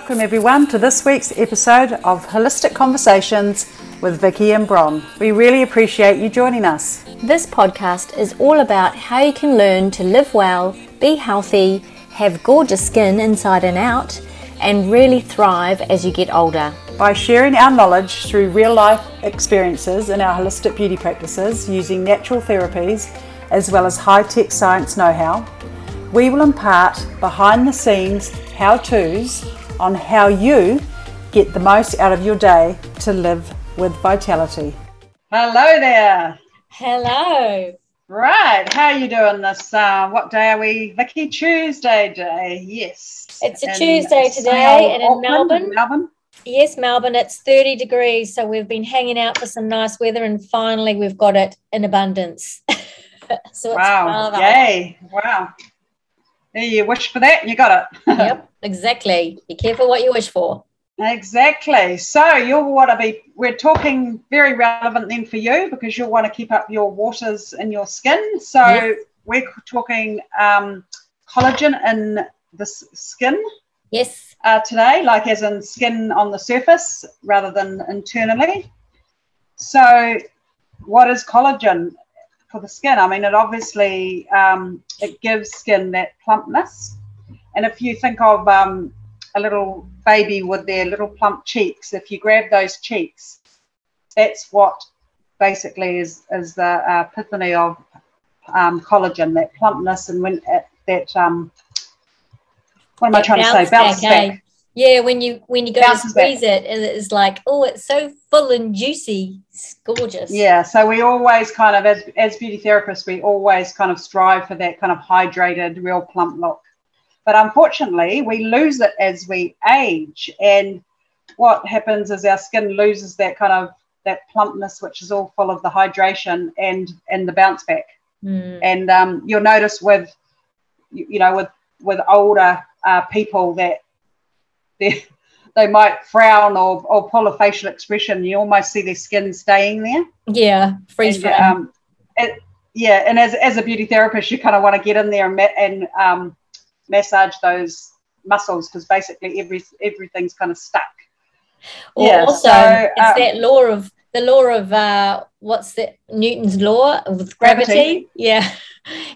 Welcome, everyone, to this week's episode of Holistic Conversations with Vicky and Bron. We really appreciate you joining us. This podcast is all about how you can learn to live well, be healthy, have gorgeous skin inside and out, and really thrive as you get older. By sharing our knowledge through real life experiences in our holistic beauty practices using natural therapies as well as high tech science know how, we will impart behind the scenes how to's on how you get the most out of your day to live with vitality. Hello there. Hello. Right, how are you doing this? Uh, what day are we, Vicky? Tuesday day. Yes. It's a Tuesday today, and in Melbourne. Melbourne. Yes, Melbourne. It's thirty degrees, so we've been hanging out for some nice weather, and finally we've got it in abundance. so wow! Yay! Wow. There you wish for that, and you got it. yep. Exactly. Be careful what you wish for. Exactly. So you'll want to be. We're talking very relevant then for you because you'll want to keep up your waters in your skin. So yes. we're talking um, collagen in the skin. Yes. Uh, today, like as in skin on the surface rather than internally. So, what is collagen for the skin? I mean, it obviously um, it gives skin that plumpness and if you think of um, a little baby with their little plump cheeks, if you grab those cheeks, that's what basically is, is the uh, epiphany of um, collagen, that plumpness and when uh, that, um, what am I trying to say? Bounce back. back. Yeah, when you when you go to squeeze back. it, it's like, oh, it's so full and juicy. It's gorgeous. Yeah, so we always kind of, as, as beauty therapists, we always kind of strive for that kind of hydrated, real plump look. But unfortunately, we lose it as we age. And what happens is our skin loses that kind of that plumpness, which is all full of the hydration and and the bounce back. Mm. And um, you'll notice with you know with with older uh, people that they they might frown or, or pull a facial expression. You almost see their skin staying there. Yeah, freeze and, um, it, yeah, and as, as a beauty therapist, you kind of want to get in there and, and um, massage those muscles because basically every everything's kind of stuck. Or yeah, also, so, it's um, that law of the law of uh, what's the Newton's law with gravity. gravity. Yeah,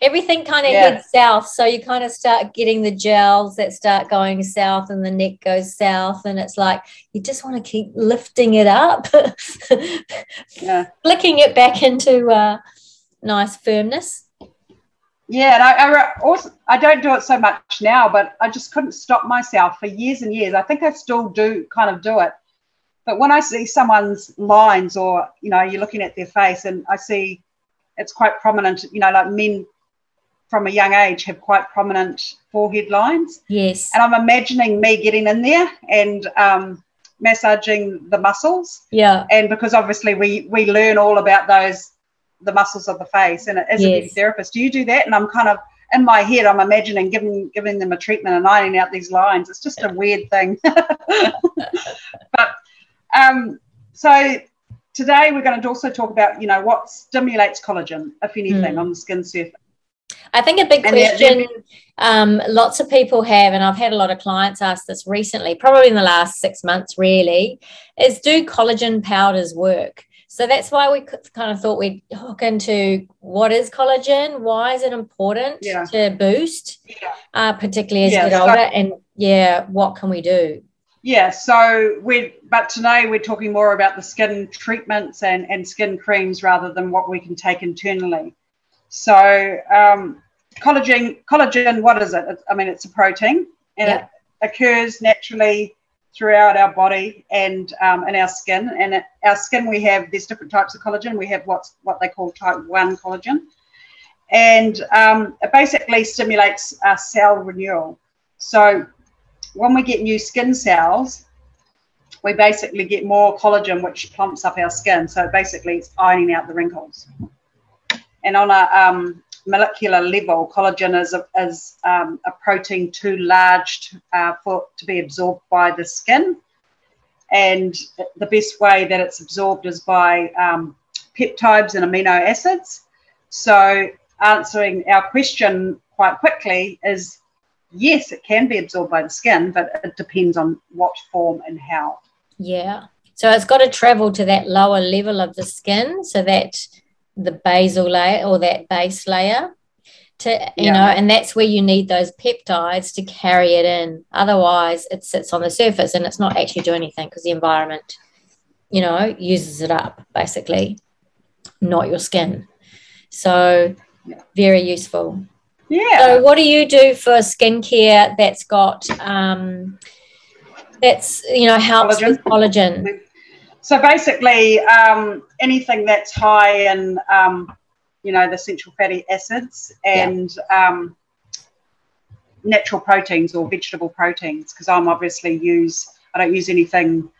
everything kind of yeah. heads south, so you kind of start getting the gels that start going south, and the neck goes south, and it's like you just want to keep lifting it up, yeah. flicking it back into uh, nice firmness. Yeah, and I, I, also I don't do it so much now, but I just couldn't stop myself for years and years. I think I still do kind of do it, but when I see someone's lines, or you know, you're looking at their face, and I see it's quite prominent. You know, like men from a young age have quite prominent forehead lines. Yes, and I'm imagining me getting in there and um, massaging the muscles. Yeah, and because obviously we we learn all about those the muscles of the face. And as yes. a therapist, do you do that? And I'm kind of in my head, I'm imagining giving giving them a treatment and ironing out these lines. It's just a weird thing. but um, so today we're going to also talk about you know what stimulates collagen, if anything, mm. on the skin surface. I think a big question um, lots of people have, and I've had a lot of clients ask this recently, probably in the last six months, really, is do collagen powders work? So that's why we kind of thought we'd hook into what is collagen, why is it important yeah. to boost, yeah. uh, particularly as yeah, you get older, and yeah, what can we do? Yeah, so we but today we're talking more about the skin treatments and, and skin creams rather than what we can take internally. So um, collagen, collagen, what is it? I mean, it's a protein and it occurs naturally throughout our body and um, in our skin. And it, our skin, we have there's different types of collagen. We have what's what they call type one collagen, and um, it basically stimulates our cell renewal. So when we get new skin cells, we basically get more collagen, which plumps up our skin. So basically, it's ironing out the wrinkles. And on a um, molecular level, collagen is a, is, um, a protein too large to, uh, for to be absorbed by the skin, and the best way that it's absorbed is by um, peptides and amino acids. So, answering our question quite quickly is yes, it can be absorbed by the skin, but it depends on what form and how. Yeah. So it's got to travel to that lower level of the skin so that the basal layer or that base layer to you yeah. know and that's where you need those peptides to carry it in otherwise it sits on the surface and it's not actually doing anything because the environment you know uses it up basically not your skin so yeah. very useful yeah so what do you do for skincare that's got um that's you know helps collagen. with collagen so basically um anything that's high in um you know, the essential fatty acids and yeah. um, natural proteins or vegetable proteins because I'm obviously use I don't use anything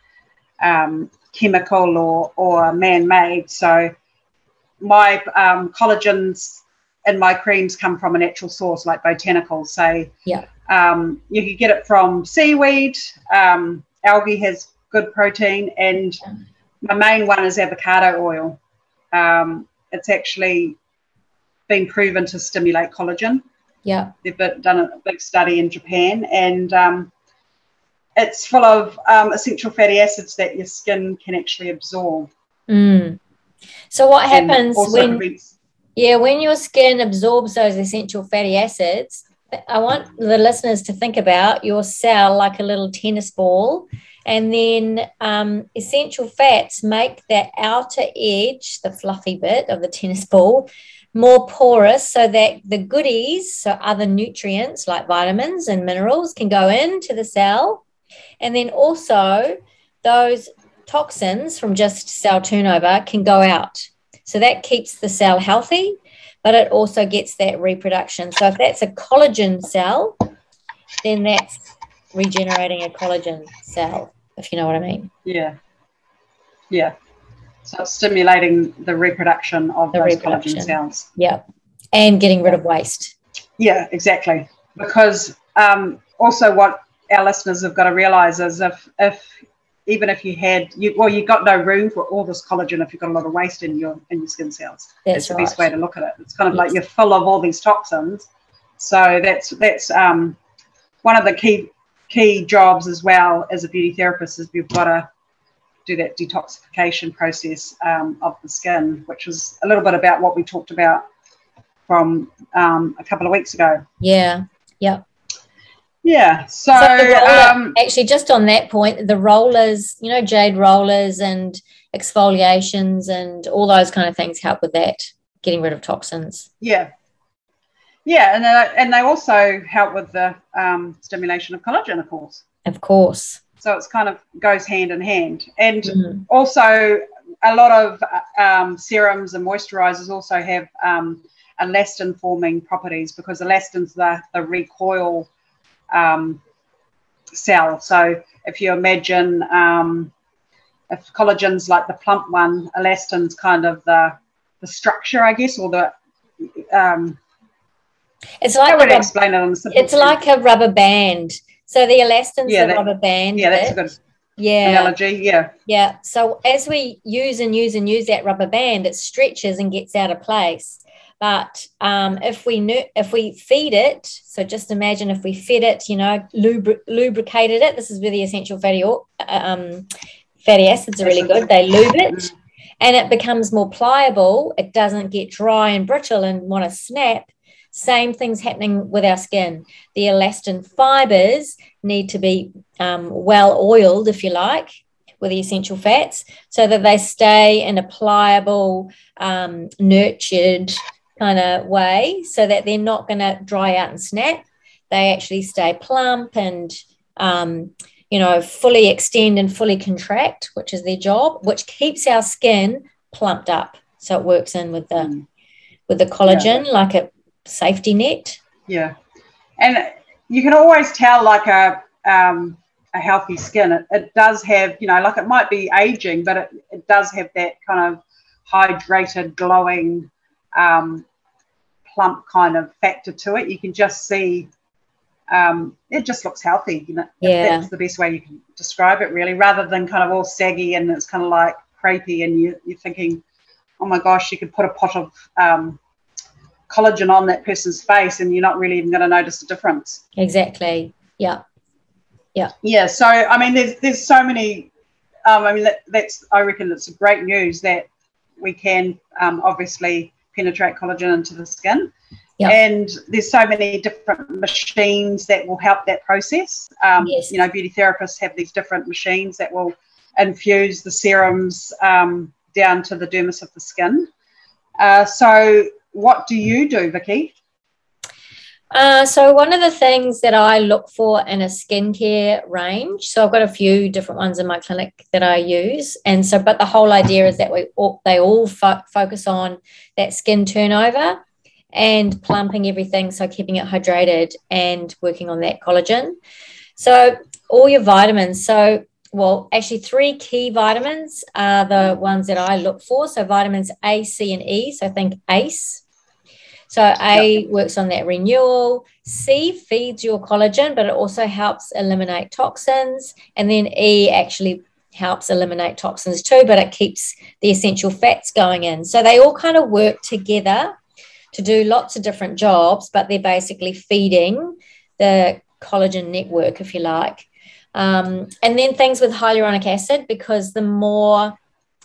um, chemical or or man-made. So my um, collagens and my creams come from a natural source like botanicals. So yeah, um, you can get it from seaweed. Um, algae has good protein, and my main one is avocado oil. Um, it's actually been proven to stimulate collagen. Yeah. They've done a big study in Japan and um, it's full of um, essential fatty acids that your skin can actually absorb. Mm. So what happens when prevents- yeah, when your skin absorbs those essential fatty acids, I want the listeners to think about your cell like a little tennis ball and then um, essential fats make that outer edge, the fluffy bit of the tennis ball, more porous so that the goodies, so other nutrients like vitamins and minerals, can go into the cell. And then also those toxins from just cell turnover can go out. So that keeps the cell healthy, but it also gets that reproduction. So if that's a collagen cell, then that's regenerating a collagen cell if you know what I mean. Yeah. Yeah. So it's stimulating the reproduction of the those reproduction. collagen cells. Yeah. And getting rid of waste. Yeah, exactly. Because um, also what our listeners have got to realize is if if even if you had you well you've got no room for all this collagen if you've got a lot of waste in your in your skin cells. That's, that's the best way to look at it. It's kind of yes. like you're full of all these toxins. So that's that's um, one of the key key jobs as well as a beauty therapist is we've got to do that detoxification process um, of the skin, which was a little bit about what we talked about from um, a couple of weeks ago. Yeah. Yep. Yeah. So, so roller, um, actually, just on that point, the rollers, you know, jade rollers and exfoliations and all those kind of things help with that, getting rid of toxins. Yeah. Yeah, and they, and they also help with the um, stimulation of collagen, of course. Of course. So it's kind of goes hand in hand, and mm. also a lot of um, serums and moisturizers also have um, elastin forming properties because elastin's the the recoil um, cell. So if you imagine um, if collagen's like the plump one, elastin's kind of the the structure, I guess, or the um, it's like I would explain it on the It's like a rubber band. So the elastin's yeah, the that, rubber band. Yeah, that's bit. a good yeah. analogy. Yeah. Yeah. So as we use and use and use that rubber band, it stretches and gets out of place. But um, if we if we feed it, so just imagine if we fed it, you know, lubri- lubricated it. This is where the essential fatty um, fatty acids are really good. They lube it, and it becomes more pliable. It doesn't get dry and brittle and want to snap. Same things happening with our skin. The elastin fibers need to be um, well oiled, if you like, with the essential fats so that they stay in a pliable, um, nurtured kind of way so that they're not going to dry out and snap. They actually stay plump and, um, you know, fully extend and fully contract, which is their job, which keeps our skin plumped up. So it works in with the mm. with the collagen, yeah. like it safety net. Yeah, and you can always tell like a um, a healthy skin. It, it does have, you know, like it might be aging, but it, it does have that kind of hydrated, glowing, um, plump kind of factor to it. You can just see um, it just looks healthy. You know, yeah. that's the best way you can describe it, really, rather than kind of all saggy and it's kind of like crepey, and you, you're thinking, oh my gosh, you could put a pot of um, collagen on that person's face and you're not really even going to notice the difference. Exactly. Yeah. Yeah. Yeah. So, I mean, there's, there's so many, um, I mean, that, that's, I reckon it's great news that we can um, obviously penetrate collagen into the skin. Yep. And there's so many different machines that will help that process. Um, yes. You know, beauty therapists have these different machines that will infuse the serums um, down to the dermis of the skin. Uh, so, what do you do, Vicky? Uh, so one of the things that I look for in a skincare range, so I've got a few different ones in my clinic that I use, and so but the whole idea is that we all, they all fo- focus on that skin turnover and plumping everything, so keeping it hydrated and working on that collagen. So all your vitamins, so well, actually, three key vitamins are the ones that I look for. So, vitamins A, C, and E. So, I think ACE. So, A yep. works on that renewal. C feeds your collagen, but it also helps eliminate toxins. And then E actually helps eliminate toxins too, but it keeps the essential fats going in. So, they all kind of work together to do lots of different jobs, but they're basically feeding the collagen network, if you like. Um, and then things with hyaluronic acid, because the more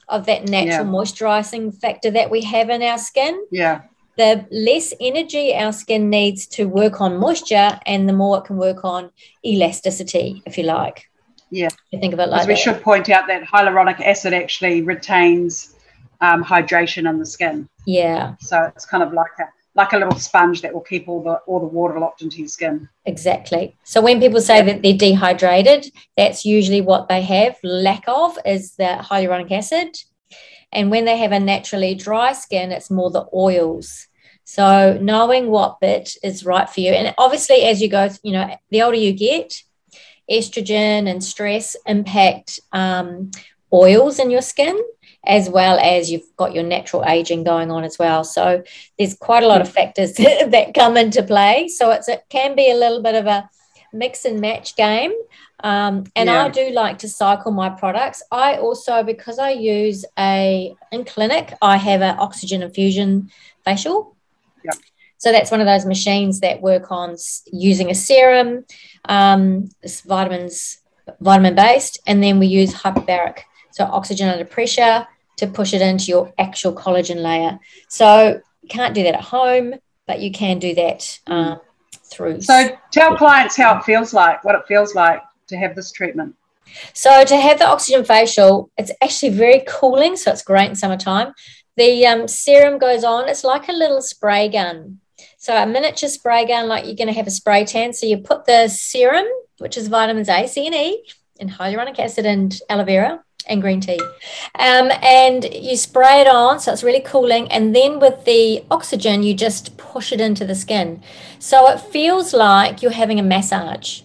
of that natural yeah. moisturizing factor that we have in our skin, yeah, the less energy our skin needs to work on moisture, and the more it can work on elasticity, if you like. Yeah, you think of it like. we should point out that hyaluronic acid actually retains um, hydration in the skin. Yeah. So it's kind of like a like a little sponge that will keep all the all the water locked into your skin. Exactly. So when people say that they're dehydrated, that's usually what they have lack of is the hyaluronic acid. And when they have a naturally dry skin, it's more the oils. So knowing what bit is right for you. And obviously as you go, you know, the older you get, estrogen and stress impact um, oils in your skin as well as you've got your natural aging going on as well. So there's quite a lot of factors that come into play. So it's it can be a little bit of a mix and match game. Um, and yeah. I do like to cycle my products. I also, because I use a in clinic, I have an oxygen infusion facial. Yeah. So that's one of those machines that work on using a serum, um, vitamins, vitamin based, and then we use hyperbaric so oxygen under pressure to push it into your actual collagen layer. So you can't do that at home, but you can do that um, through. So tell clients how it feels like, what it feels like to have this treatment. So to have the oxygen facial, it's actually very cooling, so it's great in summertime. The um, serum goes on; it's like a little spray gun. So a miniature spray gun, like you're going to have a spray tan. So you put the serum, which is vitamins A, C, and E, and hyaluronic acid and aloe vera, and green tea. Um, and you spray it on, so it's really cooling. And then with the oxygen, you just push it into the skin. So it feels like you're having a massage.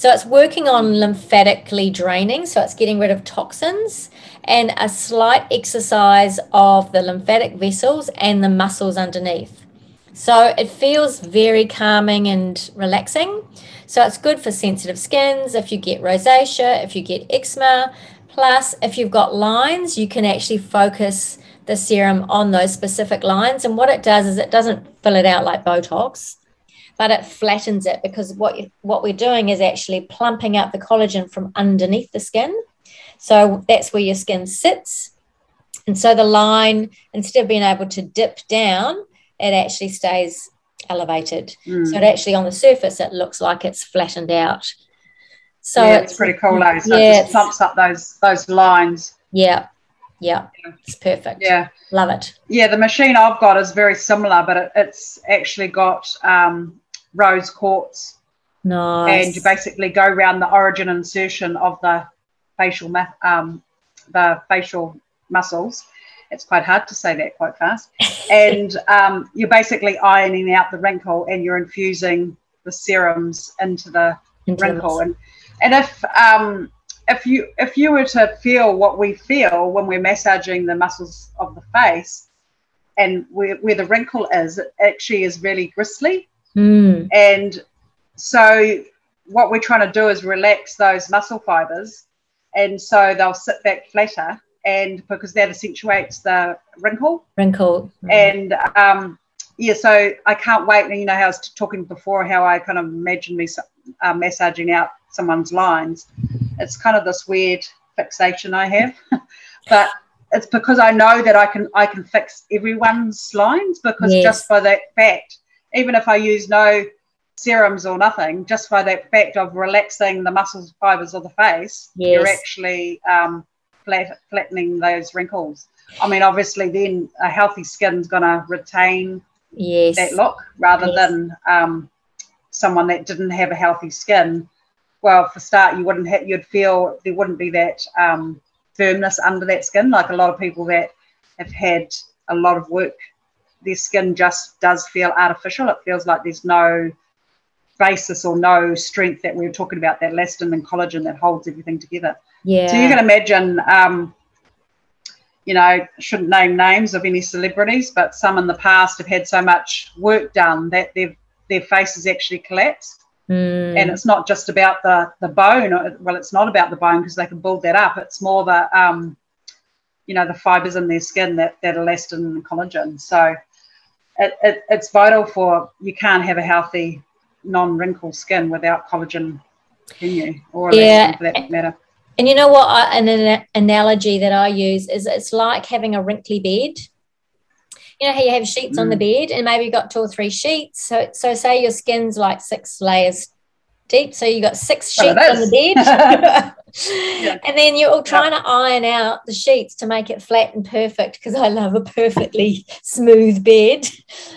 So it's working on lymphatically draining, so it's getting rid of toxins and a slight exercise of the lymphatic vessels and the muscles underneath. So it feels very calming and relaxing. So it's good for sensitive skins, if you get rosacea, if you get eczema, Plus, if you've got lines, you can actually focus the serum on those specific lines. And what it does is it doesn't fill it out like Botox, but it flattens it because what you, what we're doing is actually plumping up the collagen from underneath the skin. So that's where your skin sits. And so the line, instead of being able to dip down, it actually stays elevated. Mm. So it actually on the surface, it looks like it's flattened out. So yeah, it's, it's pretty cool, though. So yeah, it just pumps up those those lines. Yeah. Yeah, it's perfect. Yeah, love it. Yeah, the machine I've got is very similar, but it, it's actually got um, rose quartz. Nice. And you basically go around the origin insertion of the facial um, the facial muscles. It's quite hard to say that quite fast. and um, you're basically ironing out the wrinkle, and you're infusing the serums into the into wrinkle. The and and if um, if you if you were to feel what we feel when we're massaging the muscles of the face, and where, where the wrinkle is, it actually is really gristly. Mm. And so what we're trying to do is relax those muscle fibers, and so they'll sit back flatter. And because that accentuates the wrinkle, wrinkle, mm. and um, yeah, so I can't wait. And You know how I was talking before, how I kind of imagine me uh, massaging out someone's lines. It's kind of this weird fixation I have, but it's because I know that I can I can fix everyone's lines because yes. just by that fact, even if I use no serums or nothing, just by that fact of relaxing the muscles fibers of the face, yes. you're actually um, flat, flattening those wrinkles. I mean, obviously, then a healthy skin's going to retain yes. that look rather yes. than um, someone that didn't have a healthy skin. Well, for start, you wouldn't have, you'd feel there wouldn't be that um, firmness under that skin. Like a lot of people that have had a lot of work, their skin just does feel artificial. It feels like there's no basis or no strength that we were talking about, that elastin and collagen that holds everything together. Yeah. So you can imagine, um, you know, shouldn't name names of any celebrities, but some in the past have had so much work done that their their faces actually collapsed. Mm. And it's not just about the the bone. Well, it's not about the bone because they can build that up. It's more the um, you know, the fibers in their skin that that elastin and collagen. So it, it, it's vital for you can't have a healthy non-wrinkle skin without collagen, can you? Or yeah. for that matter. And you know what? I, an, an analogy that I use is it's like having a wrinkly bed. You know how you have sheets mm. on the mm. bed, and maybe you've got two or three sheets. So, so say your skin's like six layers deep. So you got six sheets on the bed. yeah. And then you're all trying yeah. to iron out the sheets to make it flat and perfect because I love a perfectly smooth bed.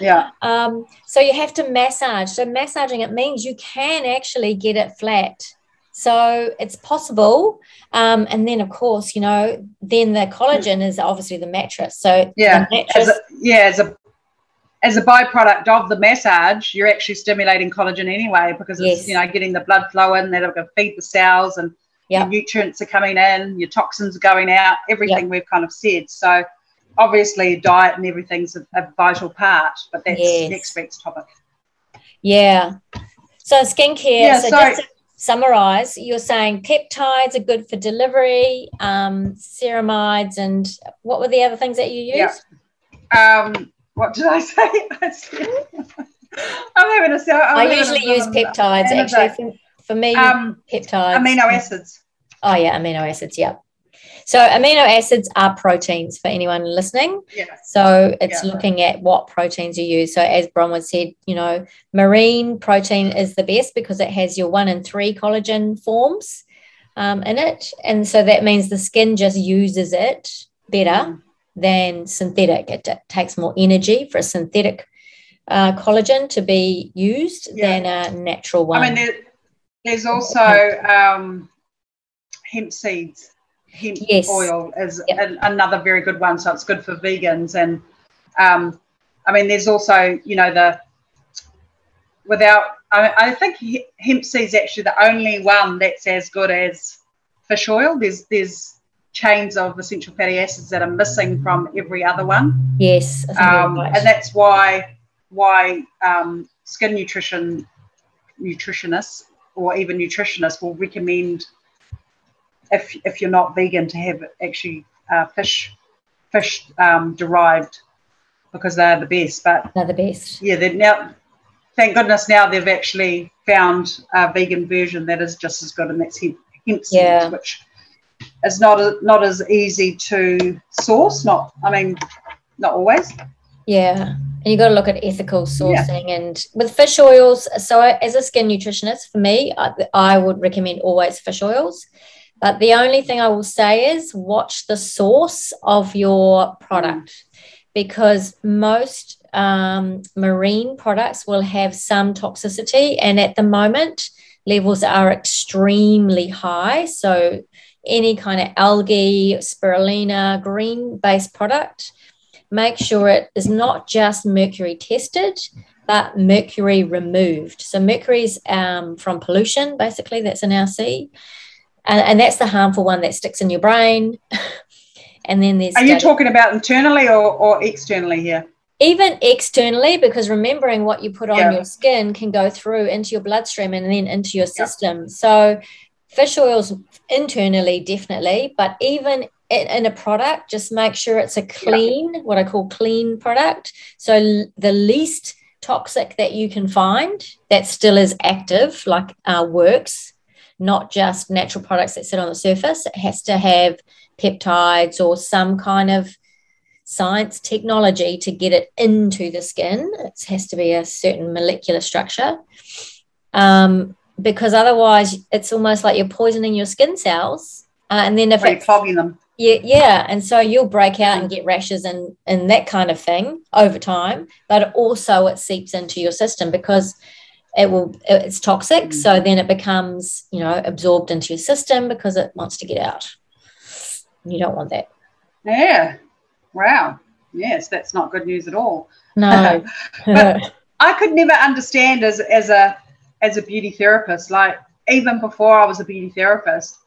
Yeah. Um, so you have to massage. So massaging it means you can actually get it flat so it's possible. Um, and then, of course, you know, then the collagen is obviously the mattress. So yeah, mattress, as a, yeah, as a as a byproduct of the massage, you're actually stimulating collagen anyway because it's yes. you know getting the blood flow in going to feed the cells and yep. nutrients are coming in, your toxins are going out, everything yep. we've kind of said. So obviously, diet and everything's a, a vital part, but that's yes. next week's topic. Yeah. So skincare. Yeah, so, so just summarize, you're saying peptides are good for delivery, um, ceramides, and what were the other things that you used? Yeah. Um, what did I say? I'm having a. I'm I usually use peptides actually. For, for me, um, peptides. Amino acids. Oh yeah, amino acids. Yeah. So amino acids are proteins for anyone listening. Yeah. So it's yeah. looking at what proteins you use. So as Bronwyn said, you know, marine protein is the best because it has your one and three collagen forms um, in it, and so that means the skin just uses it better mm. Than synthetic. It takes more energy for a synthetic uh, collagen to be used yeah. than a natural one. I mean, there, there's also um, hemp seeds hemp yes. oil is yep. another very good one. So it's good for vegans. And um, I mean, there's also, you know, the without, I, I think hemp seed is actually the only one that's as good as fish oil. There's, there's chains of essential fatty acids that are missing from every other one. Yes. Um, right. And that's why, why um, skin nutrition nutritionists or even nutritionists will recommend if if you're not vegan to have actually uh, fish fish um, derived because they're the best. But they're the best. Yeah, they're now. Thank goodness now they've actually found a vegan version that is just as good, and that's hemp, hemp seeds, yeah. which is not a, not as easy to source. Not, I mean, not always. Yeah. And you got to look at ethical sourcing yeah. and with fish oils. So, as a skin nutritionist, for me, I, I would recommend always fish oils but the only thing I will say is watch the source of your product because most um, marine products will have some toxicity. And at the moment, levels are extremely high. So, any kind of algae, spirulina, green based product, make sure it is not just mercury tested, but mercury removed. So, mercury is um, from pollution, basically, that's in our sea and, and that's the harmful one that sticks in your brain. and then there's. Are you talking about internally or, or externally here? Even externally, because remembering what you put on yeah. your skin can go through into your bloodstream and then into your system. Yeah. So, fish oils internally, definitely, but even in a product, just make sure it's a clean, yeah. what I call clean product. So the least toxic that you can find that still is active, like uh, works, not just natural products that sit on the surface. It has to have peptides or some kind of science technology to get it into the skin. It has to be a certain molecular structure. Um, because otherwise, it's almost like you're poisoning your skin cells. Uh, and then if it's clogging them, yeah, yeah, and so you'll break out and get rashes and and that kind of thing over time. But also, it seeps into your system because it will it's toxic. Mm. So then it becomes you know absorbed into your system because it wants to get out. You don't want that. Yeah. Wow. Yes, that's not good news at all. No. but I could never understand as as a as a beauty therapist, like even before I was a beauty therapist,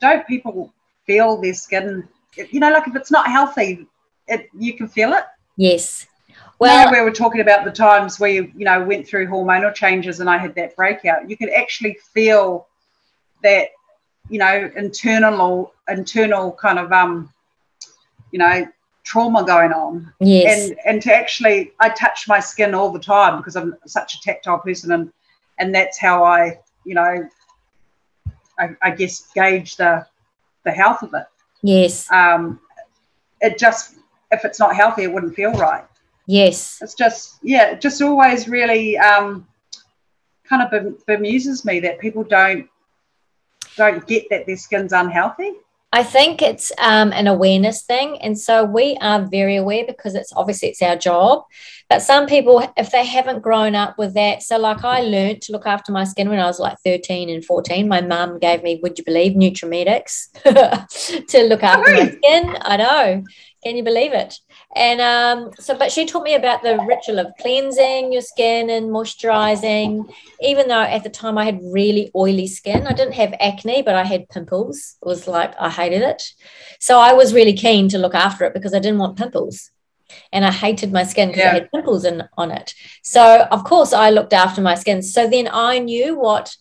don't people feel their skin? You know, like if it's not healthy, it you can feel it. Yes. Well, we were talking about the times where you, you know went through hormonal changes and I had that breakout. You could actually feel that, you know, internal internal kind of um, you know, trauma going on. Yes. And and to actually I touch my skin all the time because I'm such a tactile person and and that's how I, you know, I, I guess gauge the the health of it. Yes. Um it just if it's not healthy it wouldn't feel right. Yes. It's just yeah, it just always really um kind of bemuses me that people don't don't get that their skin's unhealthy. I think it's um, an awareness thing, and so we are very aware because it's obviously it's our job. But some people, if they haven't grown up with that, so like I learned to look after my skin when I was like thirteen and fourteen. My mum gave me, would you believe, Nutrimetics to look after my skin. I know, can you believe it? And um, so, but she taught me about the ritual of cleansing your skin and moisturizing. Even though at the time I had really oily skin, I didn't have acne, but I had pimples. It was like I hated it. So I was really keen to look after it because I didn't want pimples. And I hated my skin because yeah. I had pimples in, on it. So, of course, I looked after my skin. So then I knew what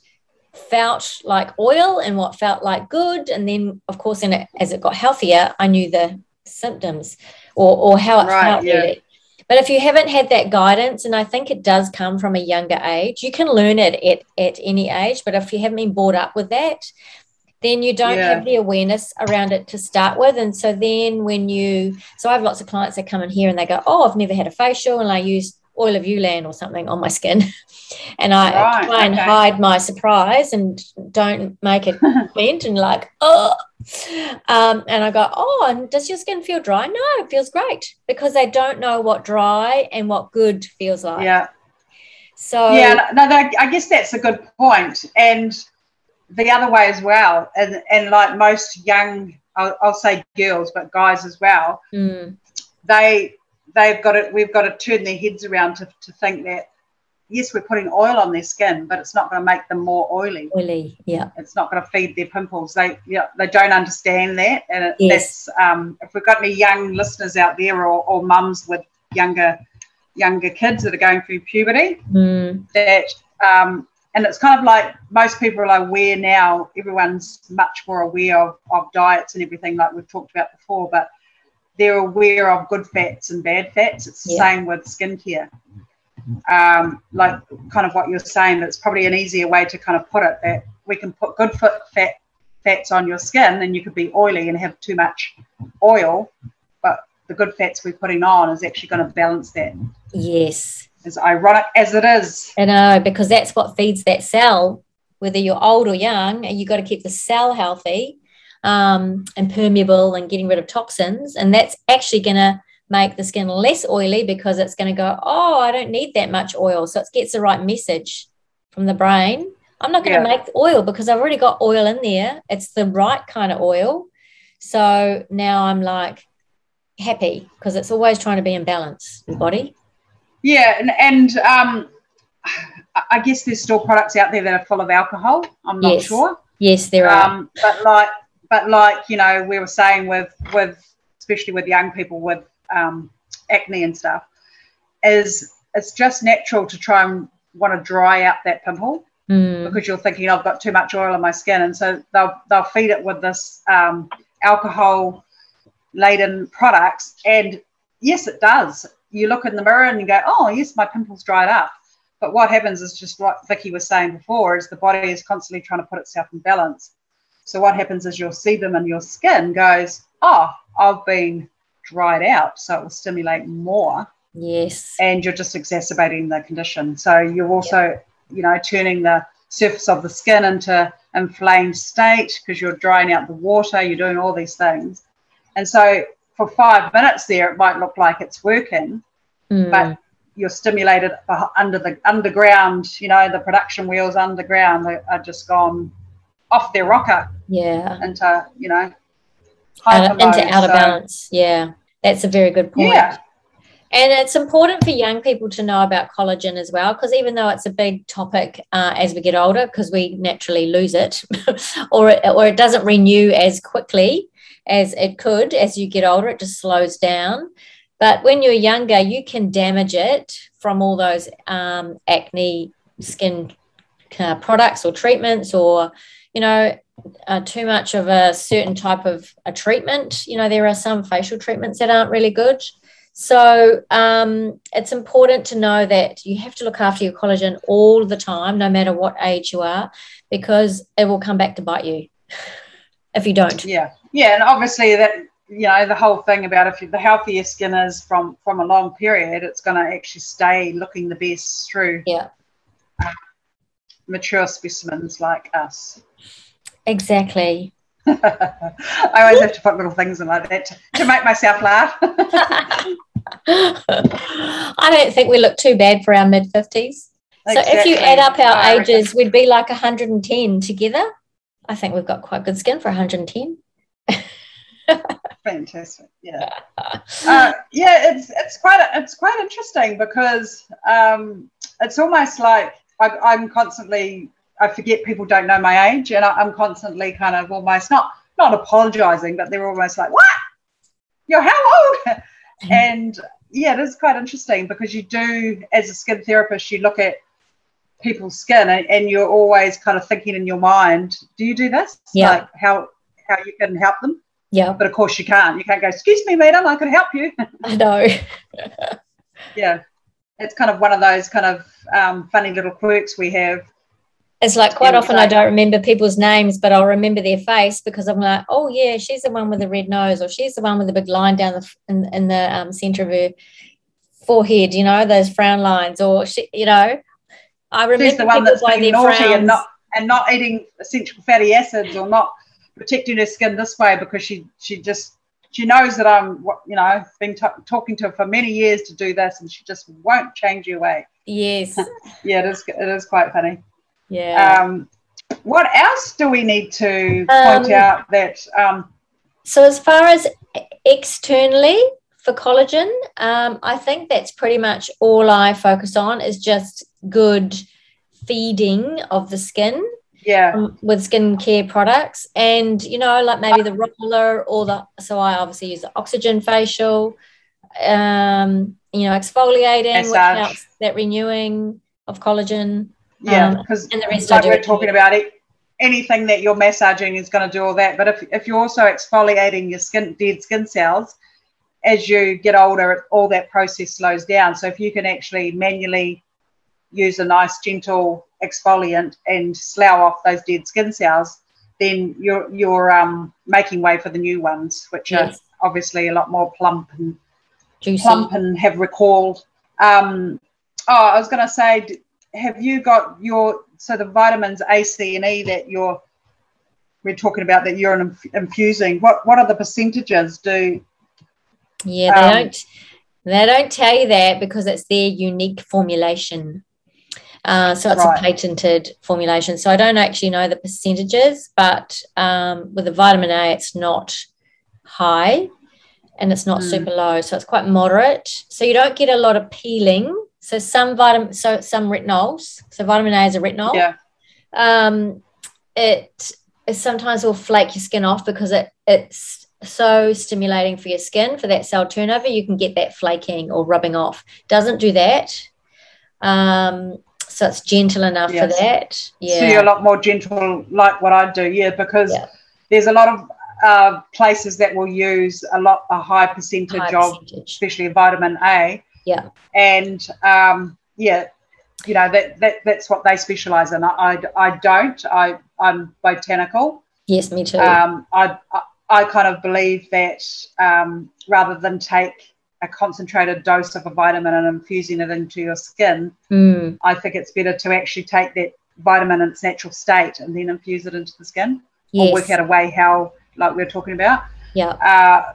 felt like oil and what felt like good. And then, of course, in it, as it got healthier, I knew the symptoms or, or how it right, felt yeah. really. But if you haven't had that guidance, and I think it does come from a younger age, you can learn it at, at any age. But if you haven't been brought up with that, then you don't yeah. have the awareness around it to start with. And so then when you, so I have lots of clients that come in here and they go, Oh, I've never had a facial and I use oil of Ulan or something on my skin. and I right, try and okay. hide my surprise and don't make it vent and like, oh. Um, and I go, oh, and does your skin feel dry? No, it feels great because they don't know what dry and what good feels like. Yeah. So yeah, no, no, I guess that's a good point. And the other way as well, and and like most young, I'll, I'll say girls, but guys as well, mm. they they've got to we've got to turn their heads around to, to think that yes we're putting oil on their skin but it's not going to make them more oily oily yeah it's not going to feed their pimples they yeah they don't understand that and it, yes. that's um, if we've got any young listeners out there or, or mums with younger younger kids that are going through puberty mm. that um, and it's kind of like most people are aware now everyone's much more aware of, of diets and everything like we've talked about before but they're aware of good fats and bad fats. It's the yeah. same with skincare. Um, like kind of what you're saying, it's probably an easier way to kind of put it that we can put good fat fats on your skin and you could be oily and have too much oil, but the good fats we're putting on is actually going to balance that. Yes. As ironic as it is. I know, because that's what feeds that cell, whether you're old or young, and you've got to keep the cell healthy um, and permeable and getting rid of toxins. And that's actually going to make the skin less oily because it's going to go, oh, I don't need that much oil. So it gets the right message from the brain. I'm not going to yeah. make oil because I've already got oil in there. It's the right kind of oil. So now I'm like happy because it's always trying to be in balance, the body. Yeah. And, and um, I guess there's still products out there that are full of alcohol. I'm not yes. sure. Yes, there are. Um, but like but like you know we were saying with with especially with young people with um, acne and stuff is it's just natural to try and want to dry out that pimple mm. because you're thinking I've got too much oil on my skin and so they'll they'll feed it with this um, alcohol laden products. And yes, it does. You look in the mirror and you go, oh, yes, my pimples dried up. But what happens is just what Vicky was saying before is the body is constantly trying to put itself in balance. So what happens is your sebum and your skin goes, oh, I've been dried out, so it will stimulate more. Yes. And you're just exacerbating the condition. So you're also, yep. you know, turning the surface of the skin into inflamed state because you're drying out the water, you're doing all these things. And so for five minutes there, it might look like it's working, mm. but you're stimulated under the underground, you know, the production wheels underground are just gone off their rocker. Yeah. Into, you know, out, into out of so, balance. Yeah. That's a very good point. Yeah. And it's important for young people to know about collagen as well, because even though it's a big topic uh, as we get older, because we naturally lose it, or it, or it doesn't renew as quickly as it could as you get older, it just slows down. But when you're younger, you can damage it from all those um, acne skin uh, products or treatments, or you know, uh, too much of a certain type of a treatment. You know, there are some facial treatments that aren't really good. So um, it's important to know that you have to look after your collagen all the time, no matter what age you are, because it will come back to bite you if you don't. Yeah, yeah, and obviously that you know the whole thing about if you, the healthier skin is from from a long period, it's going to actually stay looking the best through. Yeah. Mature specimens like us. Exactly. I always have to put little things in like that to, to make myself laugh. I don't think we look too bad for our mid 50s. So if you add up our ages, we'd be like 110 together. I think we've got quite good skin for 110. Fantastic. Yeah. Uh, yeah, it's it's quite it's quite interesting because um, it's almost like I, am constantly I forget people don't know my age, and I, am constantly kind of almost not not apologizing, but they're almost like, "What? You're how old?" Mm-hmm. and yeah, it is quite interesting because you do, as a skin therapist, you look at people's skin and, and you're always kind of thinking in your mind, "Do you do this? Yeah. Like how how you can help them?" Yeah. But of course you can't. You can't go, "Excuse me, madam, I could help you." I know. yeah, it's kind of one of those kind of um, funny little quirks we have it's like quite often I don't remember people's names, but I'll remember their face because I'm like, oh yeah, she's the one with the red nose, or she's the one with the big line down the in, in the um, center of her forehead. You know those frown lines, or she, you know, I remember she's the one that's being naughty frowns. and not and not eating essential fatty acids or not protecting her skin this way because she she just she knows that I'm you know I've been t- talking to her for many years to do this and she just won't change her way. Yes. yeah, it is. It is quite funny. Yeah. Um, what else do we need to point um, out that? Um, so, as far as externally for collagen, um, I think that's pretty much all I focus on is just good feeding of the skin. Yeah. Um, with skincare products, and you know, like maybe the roller or the. So I obviously use the oxygen facial. Um, you know, exfoliating, Massage. which helps that renewing of collagen. Yeah, because um, like we're talking about it, anything that you're massaging is going to do all that. But if, if you're also exfoliating your skin, dead skin cells, as you get older, all that process slows down. So if you can actually manually use a nice gentle exfoliant and slough off those dead skin cells, then you're you're um, making way for the new ones, which yes. are obviously a lot more plump and Juicy. plump and have recalled. Um, oh, I was going to say, have you got your so the vitamins A, C, and E that you're we're talking about that you're infusing? What what are the percentages? Do yeah, they um, don't they don't tell you that because it's their unique formulation. Uh, so it's right. a patented formulation. So I don't actually know the percentages, but um, with the vitamin A, it's not high and it's not mm. super low. So it's quite moderate. So you don't get a lot of peeling so some vitamin, so some retinols. So vitamin A is a retinol. Yeah. Um, it, it sometimes will flake your skin off because it it's so stimulating for your skin for that cell turnover. You can get that flaking or rubbing off. Doesn't do that. Um, so it's gentle enough yes. for that. Yeah. So you're a lot more gentle, like what I do. Yeah, because yeah. there's a lot of uh, places that will use a lot a high percentage high of percentage. especially vitamin A. Yeah. And um, yeah, you know that, that that's what they specialize in. I, I, I don't. I I'm botanical. Yes, me too. Um, I, I, I kind of believe that um, rather than take a concentrated dose of a vitamin and infusing it into your skin, mm. I think it's better to actually take that vitamin in its natural state and then infuse it into the skin yes. or work out a way how, like we are talking about. Yeah. Uh,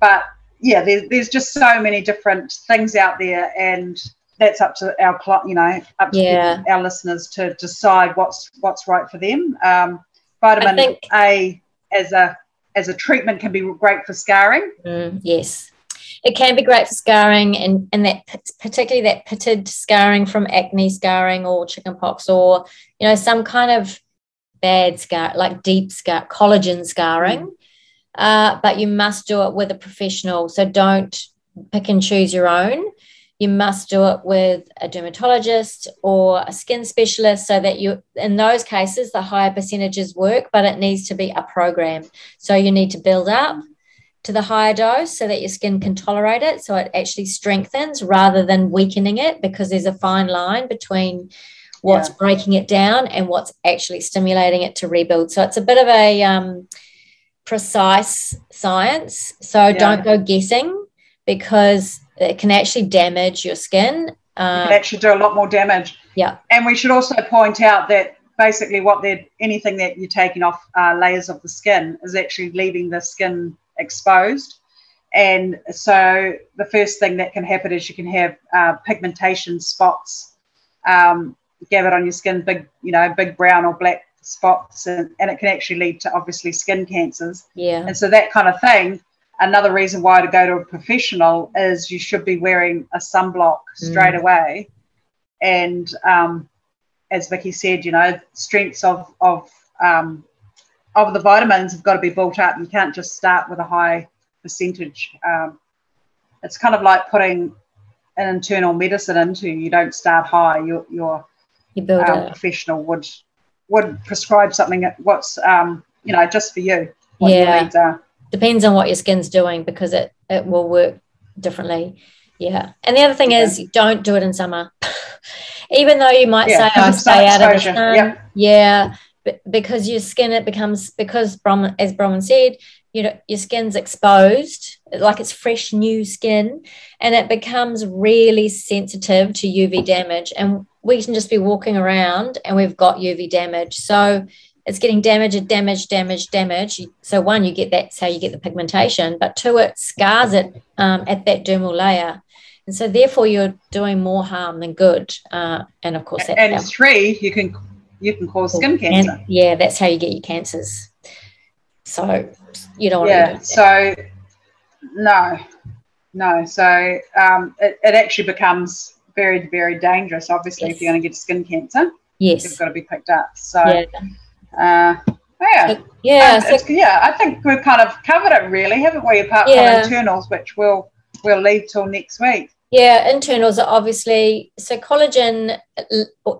but yeah, there's, there's just so many different things out there, and that's up to our you know up to yeah. our listeners to decide what's what's right for them. Um, vitamin think, A as a as a treatment can be great for scarring. Mm, yes, it can be great for scarring, and and that particularly that pitted scarring from acne scarring or chickenpox or you know some kind of bad scar like deep scar collagen scarring. Mm. Uh, but you must do it with a professional. So don't pick and choose your own you must do it with a dermatologist or a skin specialist so that you in those cases the higher percentages work but it needs to be a program so you need to build up to the higher dose so that your skin can tolerate it so it actually strengthens rather than weakening it because there's a fine line between what's yeah. breaking it down and what's actually stimulating it to rebuild so it's a bit of a um, precise science so yeah. don't go guessing because it can actually damage your skin. Uh, can actually do a lot more damage. Yeah. And we should also point out that basically what they're anything that you're taking off uh, layers of the skin is actually leaving the skin exposed. And so the first thing that can happen is you can have uh, pigmentation spots um, gathered on your skin, big, you know, big brown or black spots, and, and it can actually lead to obviously skin cancers. Yeah. And so that kind of thing another reason why to go to a professional is you should be wearing a sunblock straight mm. away. And um, as Vicky said, you know, strengths of of um, of the vitamins have got to be built up. You can't just start with a high percentage. Um, it's kind of like putting an internal medicine into. You don't start high. Your your you build um, professional would would prescribe something that what's um, you know just for you. Yeah. your needs are depends on what your skin's doing because it it will work differently. Yeah. And the other thing is don't do it in summer. Even though you might yeah, say, I oh, stay out of the sun. Yeah. yeah. Because your skin, it becomes, because Brom, as Bronwyn said, you know, your skin's exposed, like it's fresh new skin, and it becomes really sensitive to UV damage. And we can just be walking around and we've got UV damage. So it's getting damage, damage, damage, damage. So one, you get that's how you get the pigmentation, but two, it scars it um, at that dermal layer, and so therefore you're doing more harm than good. Uh, and of course, and how, three, you can you can cause skin cancer. And, yeah, that's how you get your cancers. So you don't yeah. So no, no. So um, it, it actually becomes very very dangerous. Obviously, yes. if you're going to get skin cancer, yes, you've got to be picked up. So. Yeah uh, yeah. Yeah. So, yeah, I think we've kind of covered it really, haven't we? Apart yeah. from internals, which we'll we'll leave till next week. Yeah, internals are obviously so collagen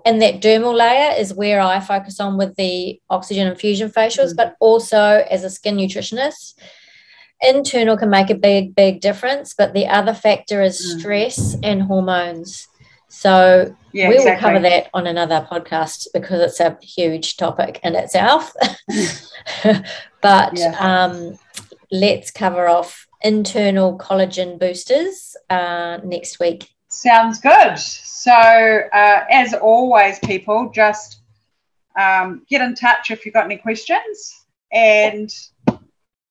in that dermal layer is where I focus on with the oxygen infusion facials, mm. but also as a skin nutritionist. Internal can make a big, big difference, but the other factor is mm. stress and hormones. So yeah, we exactly. will cover that on another podcast because it's a huge topic in itself. but yeah. um, let's cover off internal collagen boosters uh, next week. Sounds good. So, uh, as always, people, just um, get in touch if you've got any questions and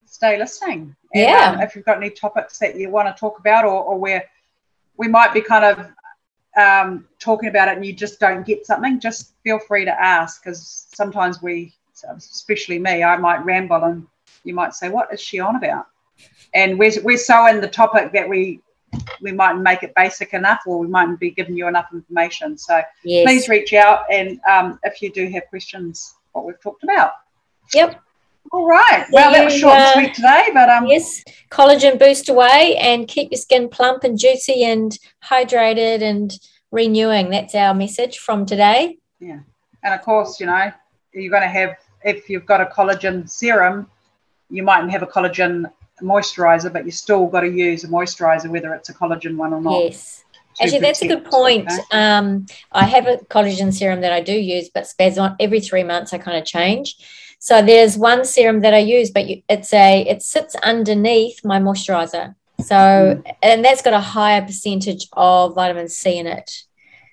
stay listening. And, yeah. Um, if you've got any topics that you want to talk about or, or where we might be kind of um, talking about it and you just don't get something, just feel free to ask because sometimes we, especially me, I might ramble and you might say, "What is she on about?" And we're we're so in the topic that we we mightn't make it basic enough, or we mightn't be giving you enough information. So yes. please reach out and um, if you do have questions, what we've talked about. Yep. All right. Well, that was short and sweet today, but um, yes, collagen boost away and keep your skin plump and juicy and hydrated and renewing. That's our message from today. Yeah, and of course, you know, you're going to have if you've got a collagen serum, you mightn't have a collagen moisturizer, but you still got to use a moisturizer, whether it's a collagen one or not. Yes. Actually, that's a good point. Okay. Um, I have a collagen serum that I do use, but spaz on every three months I kind of change. So there's one serum that I use, but you, it's a it sits underneath my moisturizer. So mm. and that's got a higher percentage of vitamin C in it.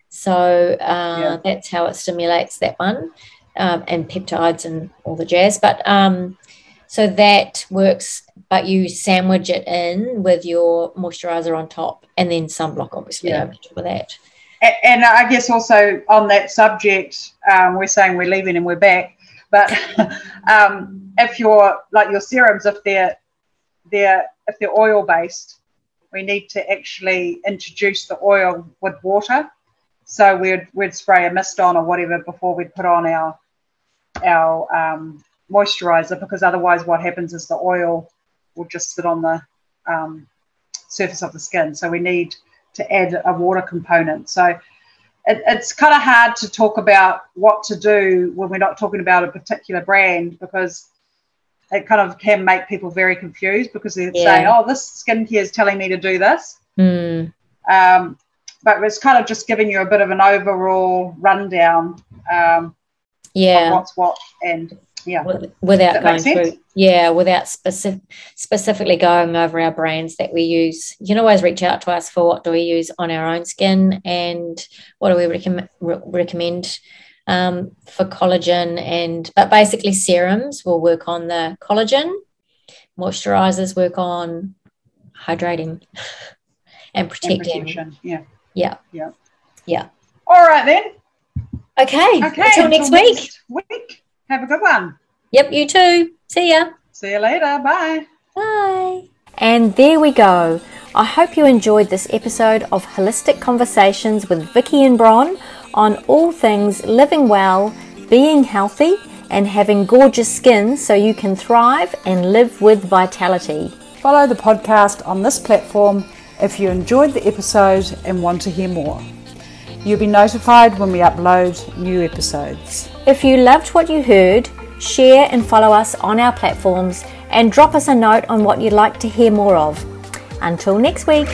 So uh, yeah. that's how it stimulates that one, um, and peptides and all the jazz. But um, so that works, but you sandwich it in with your moisturizer on top, and then sunblock, obviously, yeah. over top of that. And, I guess also on that subject, um, we're saying we're leaving and we're back. But um, if you're like your serums, if they're they're if they're oil based, we need to actually introduce the oil with water. So we'd we'd spray a mist on or whatever before we'd put on our our um, moisturizer because otherwise what happens is the oil will just sit on the um, surface of the skin. So we need to add a water component. So it, it's kind of hard to talk about what to do when we're not talking about a particular brand because it kind of can make people very confused because they're yeah. saying, "Oh, this skincare is telling me to do this." Mm. Um, but it's kind of just giving you a bit of an overall rundown. Um, yeah, what's what and yeah. Without going through yeah without specific specifically going over our brands that we use. You can always reach out to us for what do we use on our own skin and what do we recommend recommend um, for collagen and but basically serums will work on the collagen moisturizers work on hydrating and protecting. and yeah. Yeah. Yeah. Yeah. All right then. Okay, okay until next until week. next week have a good one. Yep, you too. See ya. See you later. Bye. Bye. And there we go. I hope you enjoyed this episode of Holistic Conversations with Vicky and Bron on all things living well, being healthy, and having gorgeous skin so you can thrive and live with vitality. Follow the podcast on this platform if you enjoyed the episode and want to hear more. You'll be notified when we upload new episodes. If you loved what you heard, share and follow us on our platforms and drop us a note on what you'd like to hear more of. Until next week.